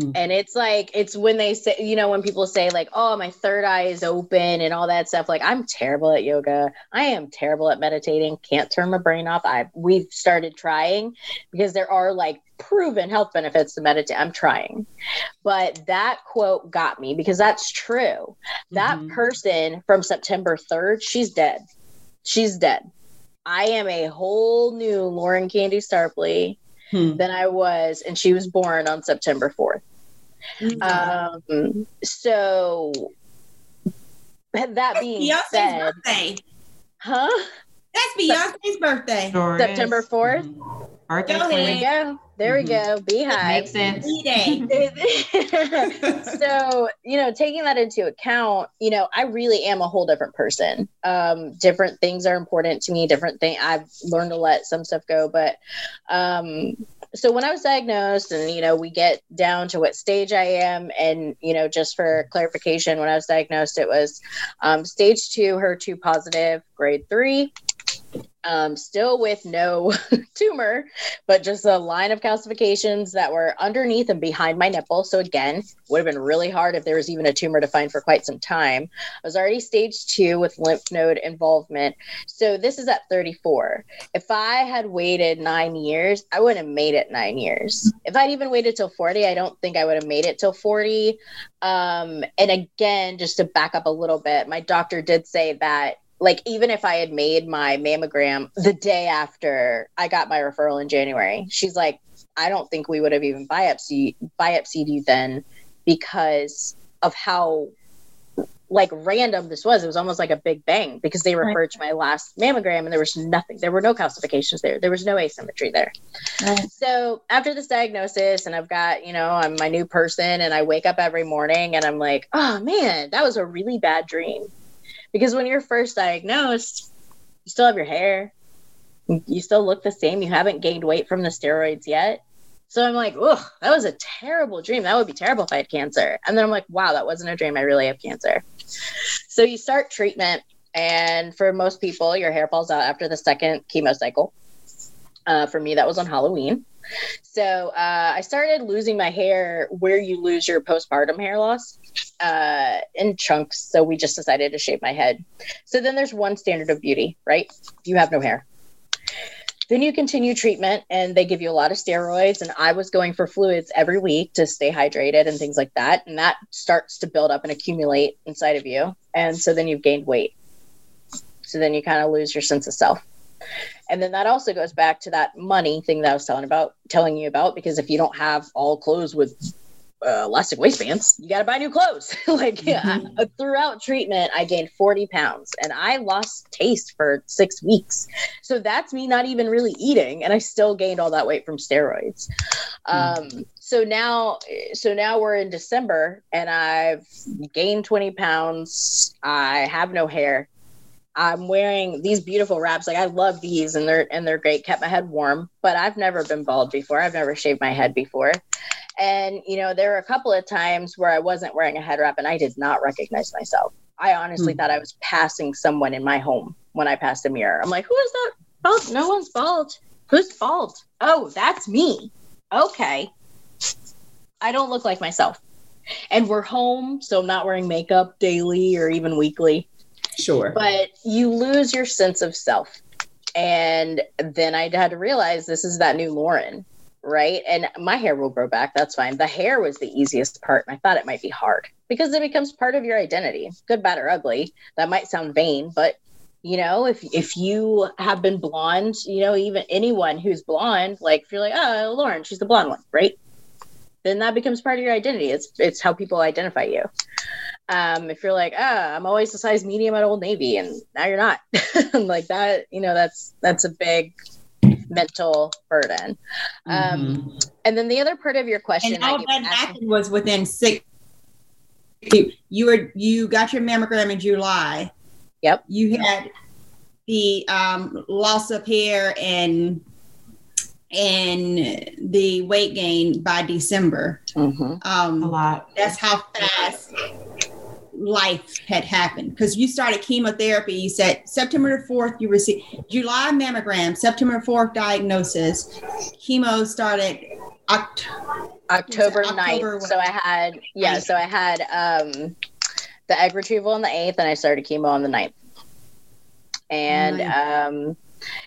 mm. and it's like it's when they say you know when people say like oh my third eye is open and all that stuff like i'm terrible at yoga i am terrible at meditating can't turn my brain off i we've started trying because there are like proven health benefits to meditate. I'm trying. But that quote got me because that's true. That mm-hmm. person from September 3rd, she's dead. She's dead. I am a whole new Lauren Candice Tarpley hmm. than I was, and she was born on September 4th. Mm-hmm. Um, so that being Beyonce's said, birthday. huh? That's Beyonce's birthday. Sure September 4th. Mm-hmm. Birthday there we go. There mm-hmm. we go. BeyHive. Makes sense. so, you know, taking that into account, you know, I really am a whole different person. Um, different things are important to me, different things. I've learned to let some stuff go. But um, so when I was diagnosed, and, you know, we get down to what stage I am, and, you know, just for clarification, when I was diagnosed, it was um, stage two, HER2 positive, grade three. Um, still with no tumor, but just a line of calcifications that were underneath and behind my nipple. So, again, would have been really hard if there was even a tumor to find for quite some time. I was already stage two with lymph node involvement. So, this is at 34. If I had waited nine years, I wouldn't have made it nine years. If I'd even waited till 40, I don't think I would have made it till 40. Um, and again, just to back up a little bit, my doctor did say that like even if I had made my mammogram the day after I got my referral in January, she's like, I don't think we would have even biopsy biopsied you then because of how like random this was. It was almost like a big bang because they referred right. to my last mammogram and there was nothing. There were no calcifications there. There was no asymmetry there. Right. So after this diagnosis, and I've got, you know, I'm my new person and I wake up every morning and I'm like, oh man, that was a really bad dream because when you're first diagnosed, you still have your hair, you still look the same, you haven't gained weight from the steroids yet. So I'm like, oh, that was a terrible dream. That would be terrible if I had cancer. And then I'm like, wow, that wasn't a dream. I really have cancer. So you start treatment, and for most people, your hair falls out after the second chemo cycle. Uh, for me, that was on Halloween. So uh, I started losing my hair where you lose your postpartum hair loss uh, in chunks. So we just decided to shave my head. So then there's one standard of beauty, right? You have no hair. Then you continue treatment and they give you a lot of steroids. And I was going for fluids every week to stay hydrated and things like that. And that starts to build up and accumulate inside of you. And so then you've gained weight. So then you kind of lose your sense of self. And then that also goes back to that money thing that I was telling about, telling you about, because if you don't have all clothes with uh, elastic waistbands, you got to buy new clothes. like mm-hmm. yeah, throughout treatment, I gained 40 pounds and I lost taste for six weeks. So that's me not even really eating. And I still gained all that weight from steroids. Mm-hmm. Um, so now, so now we're in December and I've gained 20 pounds. I have no hair. I'm wearing these beautiful wraps. Like I love these and they're and they're great. Kept my head warm, but I've never been bald before. I've never shaved my head before. And you know, there were a couple of times where I wasn't wearing a head wrap and I did not recognize myself. I honestly mm. thought I was passing someone in my home when I passed a mirror. I'm like, who is that? Bald? No one's bald. Who's bald? Oh, that's me. Okay. I don't look like myself. And we're home, so I'm not wearing makeup daily or even weekly. Sure. But you lose your sense of self. And then I had to realize this is that new Lauren, right? And my hair will grow back. That's fine. The hair was the easiest part. And I thought it might be hard because it becomes part of your identity, good, bad, or ugly. That might sound vain, but you know, if if you have been blonde, you know, even anyone who's blonde, like if you're like, oh, Lauren, she's the blonde one, right? Then that becomes part of your identity. It's it's how people identify you. Um, if you're like, ah, I'm always a size medium at Old Navy, and now you're not, like that, you know, that's that's a big mental burden. Um, mm-hmm. And then the other part of your question, and all that happened was within six. You were you got your mammogram in July. Yep. You had the um, loss of hair and and the weight gain by December. Mm-hmm. Um, a lot. That's how fast life had happened because you started chemotherapy. You said September 4th, you received July mammogram, September 4th diagnosis. Chemo started Oct- October, October 9th. So I had, yeah, so I had um, the egg retrieval on the 8th and I started chemo on the 9th. And um,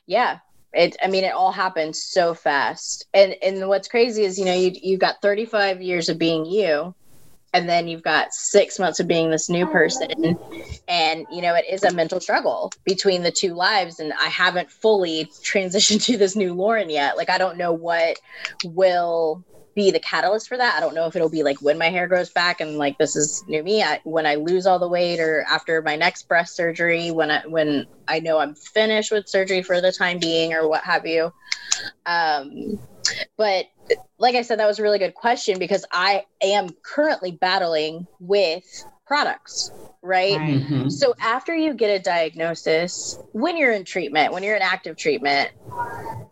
yeah, it i mean it all happened so fast and and what's crazy is you know you you've got 35 years of being you and then you've got six months of being this new person. And you know it is a mental struggle between the two lives and i haven't fully transitioned to this new lauren yet. Like i don't know what will be the catalyst for that. I don't know if it'll be like when my hair grows back and like this is new me. I, when i lose all the weight or after my next breast surgery when i when i know i'm finished with surgery for the time being or what have you. Um but like I said, that was a really good question because I am currently battling with products, right? Mm-hmm. So after you get a diagnosis, when you're in treatment, when you're in active treatment,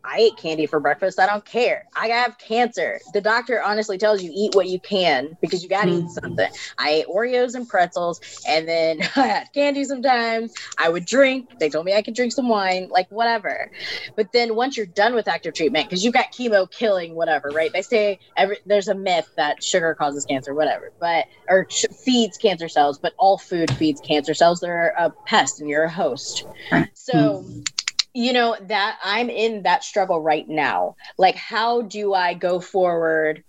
I ate candy for breakfast. I don't care. I have cancer. The doctor honestly tells you eat what you can because you got to mm. eat something. I ate Oreos and pretzels, and then I had candy sometimes. I would drink. They told me I could drink some wine, like whatever. But then once you're done with active treatment, because you've got chemo killing whatever, right? They say every, there's a myth that sugar causes cancer, whatever, but or ch- feeds cancer cells, but all food feeds cancer cells. They're a pest, and you're a host. So. You know that i'm in that struggle right now like how do i go forward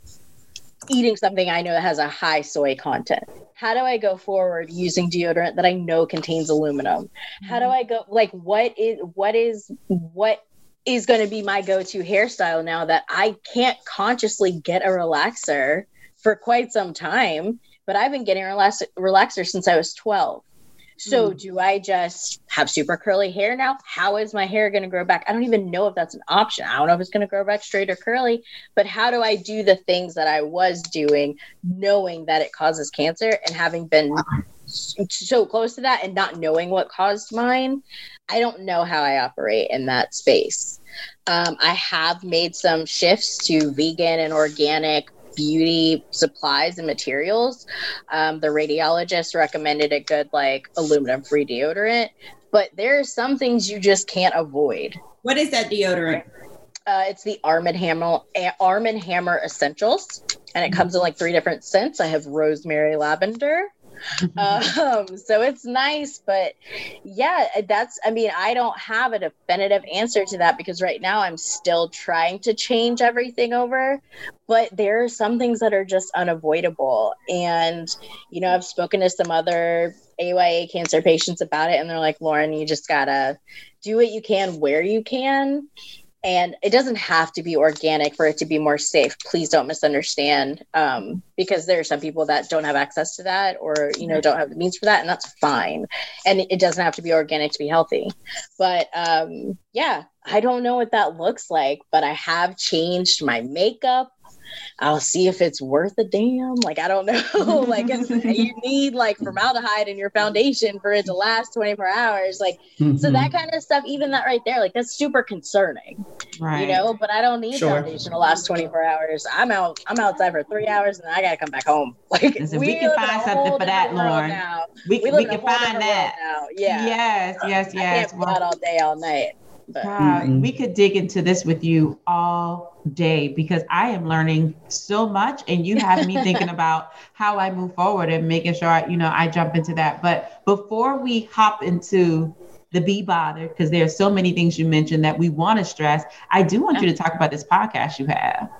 eating something i know that has a high soy content how do i go forward using deodorant that i know contains aluminum how do mm-hmm. i go like what is what is what is going to be my go-to hairstyle now that i can't consciously get a relaxer for quite some time but i've been getting a relax- relaxer since i was 12 so mm. do I just have super curly hair now? How is my hair going to grow back? I don't even know if that's an option. I don't know if it's going to grow back straight or curly, but how do I do the things that I was doing knowing that it causes cancer and having been so close to that and not knowing what caused mine? I don't know how I operate in that space. Um, I have made some shifts to vegan and organic beauty supplies and materials. Um, the radiologist recommended a good like aluminum free deodorant, but there are some things you just can't avoid. What is that deodorant? Uh, it's the Arm and Hammer Arm and Hammer Essentials, and it comes in like three different scents. I have rosemary, lavender, um, so it's nice, but yeah, that's, I mean, I don't have a definitive answer to that because right now I'm still trying to change everything over, but there are some things that are just unavoidable. And, you know, I've spoken to some other AYA cancer patients about it, and they're like, Lauren, you just gotta do what you can where you can and it doesn't have to be organic for it to be more safe. Please don't misunderstand um, because there are some people that don't have access to that or you know don't have the means for that and that's fine. And it doesn't have to be organic to be healthy. But um, yeah i don't know what that looks like but i have changed my makeup I'll see if it's worth a damn. Like, I don't know. like, you need like formaldehyde in your foundation for it to last 24 hours. Like, mm-hmm. so that kind of stuff, even that right there, like, that's super concerning. Right. You know, but I don't need sure. foundation to last 24 hours. I'm out, I'm outside for three hours and I got to come back home. Like, Listen, we, we, can find something for that, Lauren. Now. We, we, we can find that. Now. Yeah. Yes, yes, yes. I can't well, all day, all night. But. mm-hmm. we could dig into this with you all day because I am learning so much, and you have me thinking about how I move forward and making sure I, you know I jump into that. But before we hop into the be bothered, because there are so many things you mentioned that we want to stress, I do want you to talk about this podcast you have.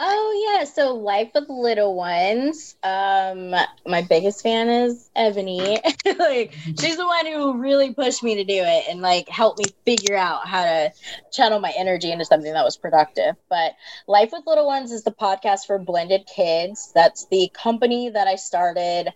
Oh yeah, so Life with Little Ones. Um, my biggest fan is Ebony. like she's the one who really pushed me to do it and like helped me figure out how to channel my energy into something that was productive. But Life with Little Ones is the podcast for blended kids. That's the company that I started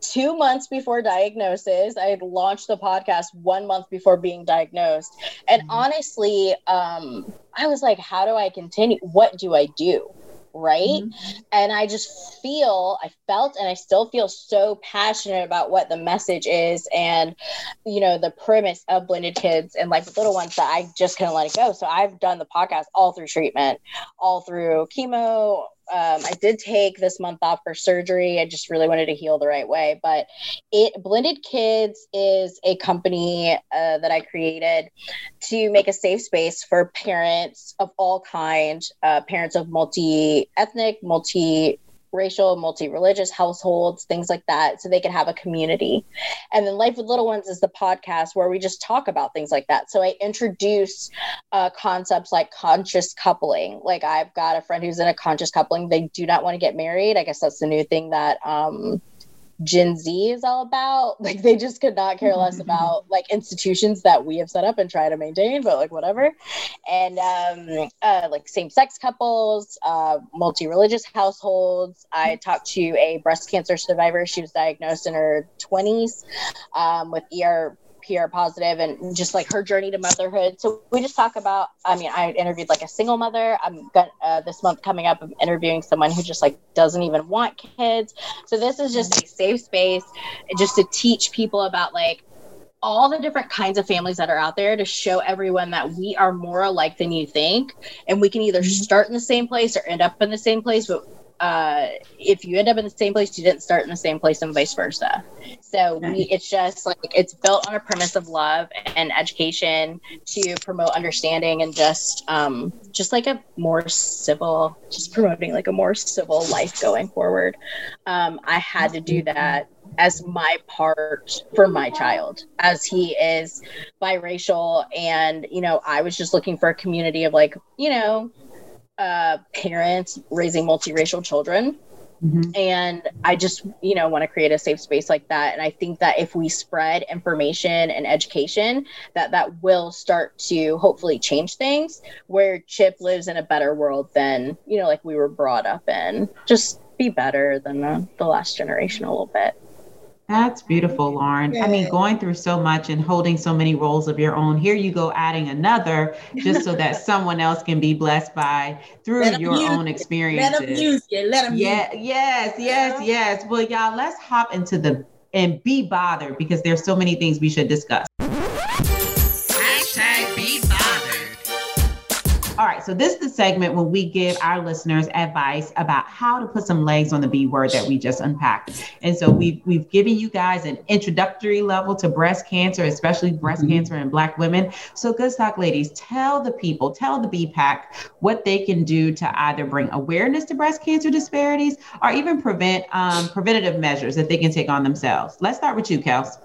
two months before diagnosis. I had launched the podcast one month before being diagnosed. And mm-hmm. honestly, um, I was like, how do I continue? What do I do? Right. Mm-hmm. And I just feel, I felt, and I still feel so passionate about what the message is and, you know, the premise of Blended Kids and like little ones that I just couldn't let it go. So I've done the podcast all through treatment, all through chemo, um, I did take this month off for surgery. I just really wanted to heal the right way. But it Blended Kids is a company uh, that I created to make a safe space for parents of all kind, uh, parents of multi ethnic, multi racial, multi religious households, things like that, so they can have a community. And then Life with Little Ones is the podcast where we just talk about things like that. So I introduce uh, concepts like conscious coupling. Like I've got a friend who's in a conscious coupling, they do not want to get married. I guess that's the new thing that. Um, Gen Z is all about. Like they just could not care less about like institutions that we have set up and try to maintain, but like whatever. And um, uh, like same sex couples, uh, multi religious households. I talked to a breast cancer survivor. She was diagnosed in her 20s um, with ER PR positive and just like her journey to motherhood. So we just talk about. I mean, I interviewed like a single mother. I'm got uh, this month coming up. I'm interviewing someone who just like doesn't even want kids. So this is just a safe space, just to teach people about like all the different kinds of families that are out there to show everyone that we are more alike than you think and we can either mm-hmm. start in the same place or end up in the same place but uh, if you end up in the same place, you didn't start in the same place, and vice versa. So we, it's just like it's built on a premise of love and education to promote understanding and just, um, just like a more civil, just promoting like a more civil life going forward. Um, I had to do that as my part for my child as he is biracial and you know i was just looking for a community of like you know uh, parents raising multiracial children. Mm-hmm. And I just, you know, want to create a safe space like that. And I think that if we spread information and education, that that will start to hopefully change things. Where Chip lives in a better world than, you know, like we were brought up in. Just be better than the, the last generation a little bit. That's beautiful, Lauren. I mean, going through so much and holding so many roles of your own. Here you go adding another just so that someone else can be blessed by through your own experiences. Let them use you. Let them yeah, yes, yes, yes. Well, y'all, let's hop into the and be bothered because there's so many things we should discuss. So this is the segment when we give our listeners advice about how to put some legs on the B word that we just unpacked. And so we've we've given you guys an introductory level to breast cancer, especially breast mm-hmm. cancer in Black women. So Goodstock ladies, tell the people, tell the BPAC what they can do to either bring awareness to breast cancer disparities or even prevent um, preventative measures that they can take on themselves. Let's start with you, Kels.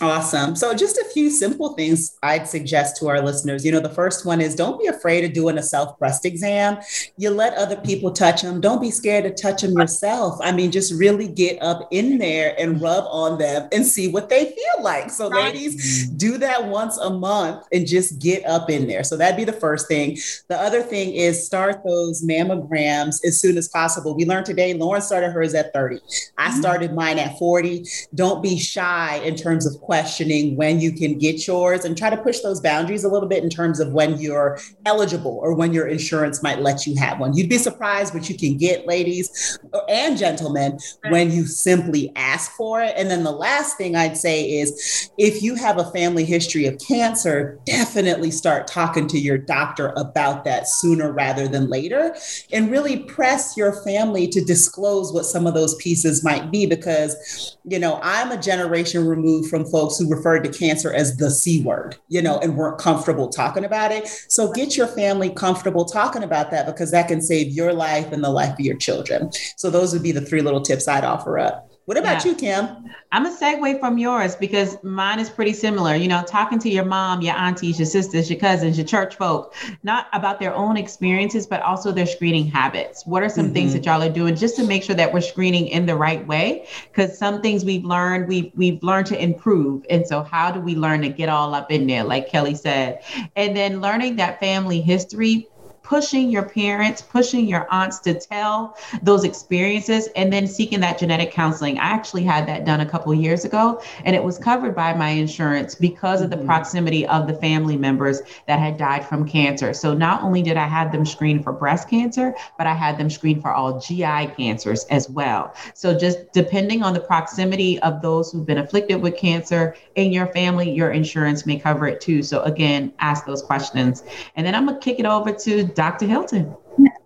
Awesome. So, just a few simple things I'd suggest to our listeners. You know, the first one is don't be afraid of doing a self breast exam. You let other people touch them. Don't be scared to touch them yourself. I mean, just really get up in there and rub on them and see what they feel like. So, right. ladies, do that once a month and just get up in there. So, that'd be the first thing. The other thing is start those mammograms as soon as possible. We learned today, Lauren started hers at 30. I mm-hmm. started mine at 40. Don't be shy in terms of questioning when you can get yours and try to push those boundaries a little bit in terms of when you're eligible or when your insurance might let you have one. You'd be surprised what you can get, ladies and gentlemen, when you simply ask for it. And then the last thing I'd say is if you have a family history of cancer, definitely start talking to your doctor about that sooner rather than later and really press your family to disclose what some of those pieces might be because, you know, I'm a generation removed from folks who referred to cancer as the C word, you know, and weren't comfortable talking about it. So get your family comfortable talking about that because that can save your life and the life of your children. So those would be the three little tips I'd offer up. What about yeah. you, Kim? I'm a segue from yours because mine is pretty similar. You know, talking to your mom, your aunties, your sisters, your cousins, your church folk, not about their own experiences, but also their screening habits. What are some mm-hmm. things that y'all are doing just to make sure that we're screening in the right way? Because some things we've learned, we've we've learned to improve. And so how do we learn to get all up in there, like Kelly said? And then learning that family history pushing your parents, pushing your aunts to tell those experiences, and then seeking that genetic counseling. I actually had that done a couple years ago, and it was covered by my insurance because of the mm-hmm. proximity of the family members that had died from cancer. So not only did I have them screened for breast cancer, but I had them screened for all GI cancers as well. So just depending on the proximity of those who've been afflicted with cancer in your family, your insurance may cover it too. So again, ask those questions. And then I'm gonna kick it over to Dr. Hilton.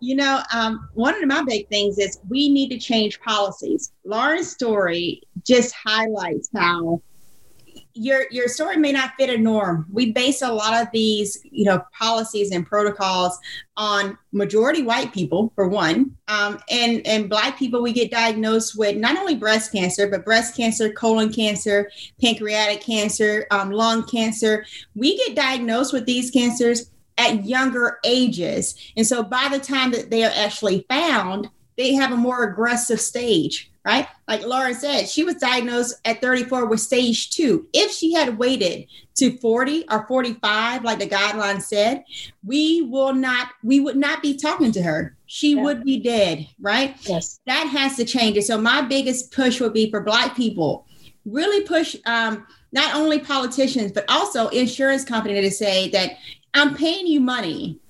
You know, um, one of my big things is we need to change policies. Lauren's story just highlights how your your story may not fit a norm. We base a lot of these, you know, policies and protocols on majority white people, for one, um, and and black people. We get diagnosed with not only breast cancer, but breast cancer, colon cancer, pancreatic cancer, um, lung cancer. We get diagnosed with these cancers at younger ages. And so by the time that they are actually found, they have a more aggressive stage, right? Like Lauren said, she was diagnosed at 34 with stage two. If she had waited to 40 or 45, like the guidelines said, we will not, we would not be talking to her. She yeah. would be dead, right? Yes. That has to change. And so my biggest push would be for Black people, really push um, not only politicians, but also insurance company to say that I'm paying you money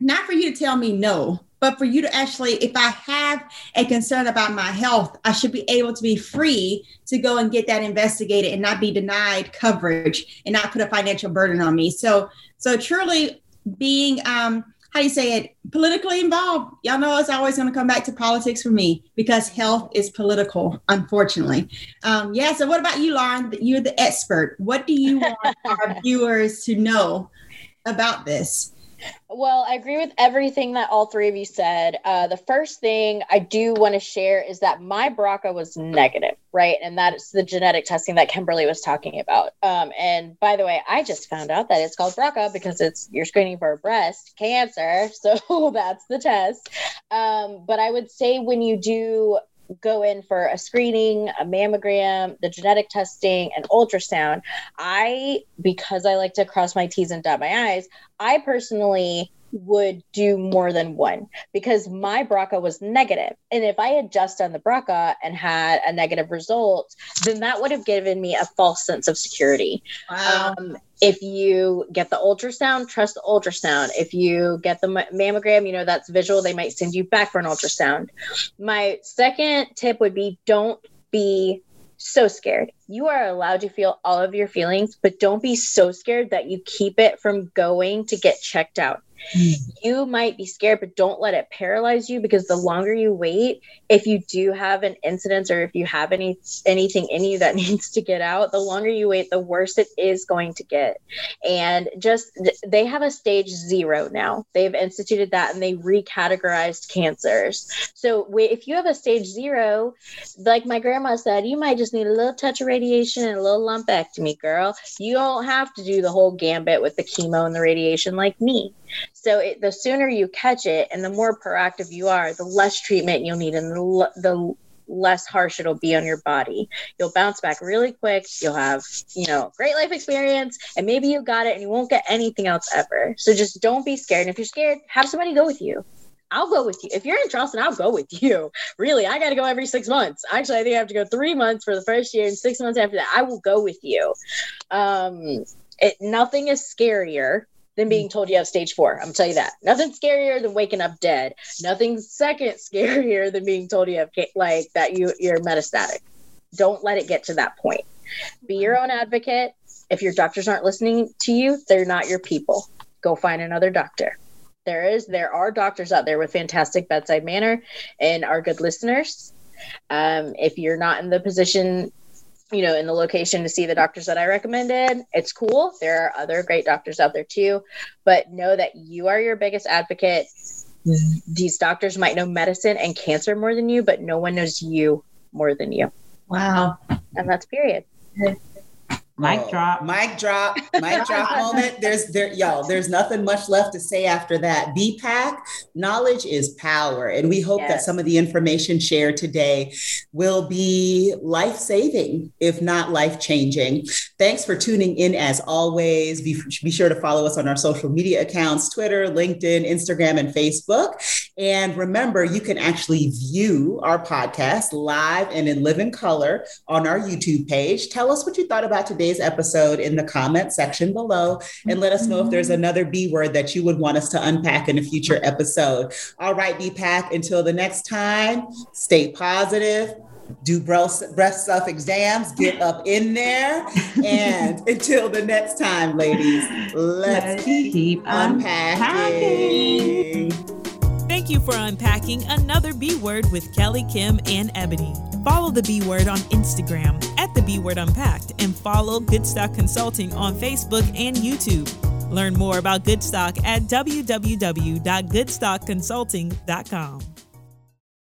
not for you to tell me no, but for you to actually, if I have a concern about my health, I should be able to be free to go and get that investigated and not be denied coverage and not put a financial burden on me. So, so truly being, um, how do you say it, politically involved. Y'all know it's always going to come back to politics for me because health is political, unfortunately. Um, yeah. So, what about you, Lauren? You're the expert. What do you want our viewers to know about this? Well, I agree with everything that all three of you said. Uh, the first thing I do want to share is that my BRCA was negative, right? And that's the genetic testing that Kimberly was talking about. Um, and by the way, I just found out that it's called BRCA because it's you're screening for breast cancer. So that's the test. Um, but I would say when you do go in for a screening, a mammogram, the genetic testing, and ultrasound, I, because I like to cross my T's and dot my I's, I personally would do more than one because my BRCA was negative. And if I had just done the BRCA and had a negative result, then that would have given me a false sense of security. Wow. Um, if you get the ultrasound, trust the ultrasound. If you get the mammogram, you know that's visual, they might send you back for an ultrasound. My second tip would be don't be so scared. You are allowed to feel all of your feelings, but don't be so scared that you keep it from going to get checked out. You might be scared, but don't let it paralyze you because the longer you wait, if you do have an incident or if you have any anything in you that needs to get out, the longer you wait, the worse it is going to get. And just they have a stage zero now. They've instituted that and they recategorized cancers. So if you have a stage zero, like my grandma said, you might just need a little touch of radiation and a little lumpectomy, girl. You don't have to do the whole gambit with the chemo and the radiation like me. So it, the sooner you catch it and the more proactive you are, the less treatment you'll need and the, the less harsh it'll be on your body. You'll bounce back really quick. You'll have, you know, great life experience and maybe you got it and you won't get anything else ever. So just don't be scared. And if you're scared, have somebody go with you. I'll go with you. If you're in Charleston, I'll go with you. Really, I got to go every six months. Actually, I think I have to go three months for the first year and six months after that. I will go with you. Um, it, nothing is scarier than being told you have stage four. I'm tell you that. Nothing scarier than waking up dead. Nothing second scarier than being told you have like that you you're metastatic. Don't let it get to that point. Be your own advocate. If your doctors aren't listening to you, they're not your people. Go find another doctor. There is there are doctors out there with fantastic bedside manner and are good listeners. Um, if you're not in the position you know, in the location to see the doctors that I recommended. It's cool. There are other great doctors out there too, but know that you are your biggest advocate. These doctors might know medicine and cancer more than you, but no one knows you more than you. Wow. And that's period. Mic oh, drop. Mic drop. Mic drop moment. There's there, y'all. There's nothing much left to say after that. BPAC, knowledge is power. And we hope yes. that some of the information shared today will be life-saving, if not life-changing. Thanks for tuning in as always. Be, be sure to follow us on our social media accounts, Twitter, LinkedIn, Instagram, and Facebook. And remember, you can actually view our podcast live and in living color on our YouTube page. Tell us what you thought about today's episode in the comment section below and let us know if there's mm-hmm. another B word that you would want us to unpack in a future episode. All right, BPAC, until the next time, stay positive, do breast, breast self exams, get up in there. And until the next time, ladies, let's, let's keep, keep unpacking. unpacking. Thank you for unpacking another B word with Kelly, Kim, and Ebony. Follow the B word on Instagram at the B word unpacked and follow Goodstock Consulting on Facebook and YouTube. Learn more about Goodstock at www.goodstockconsulting.com.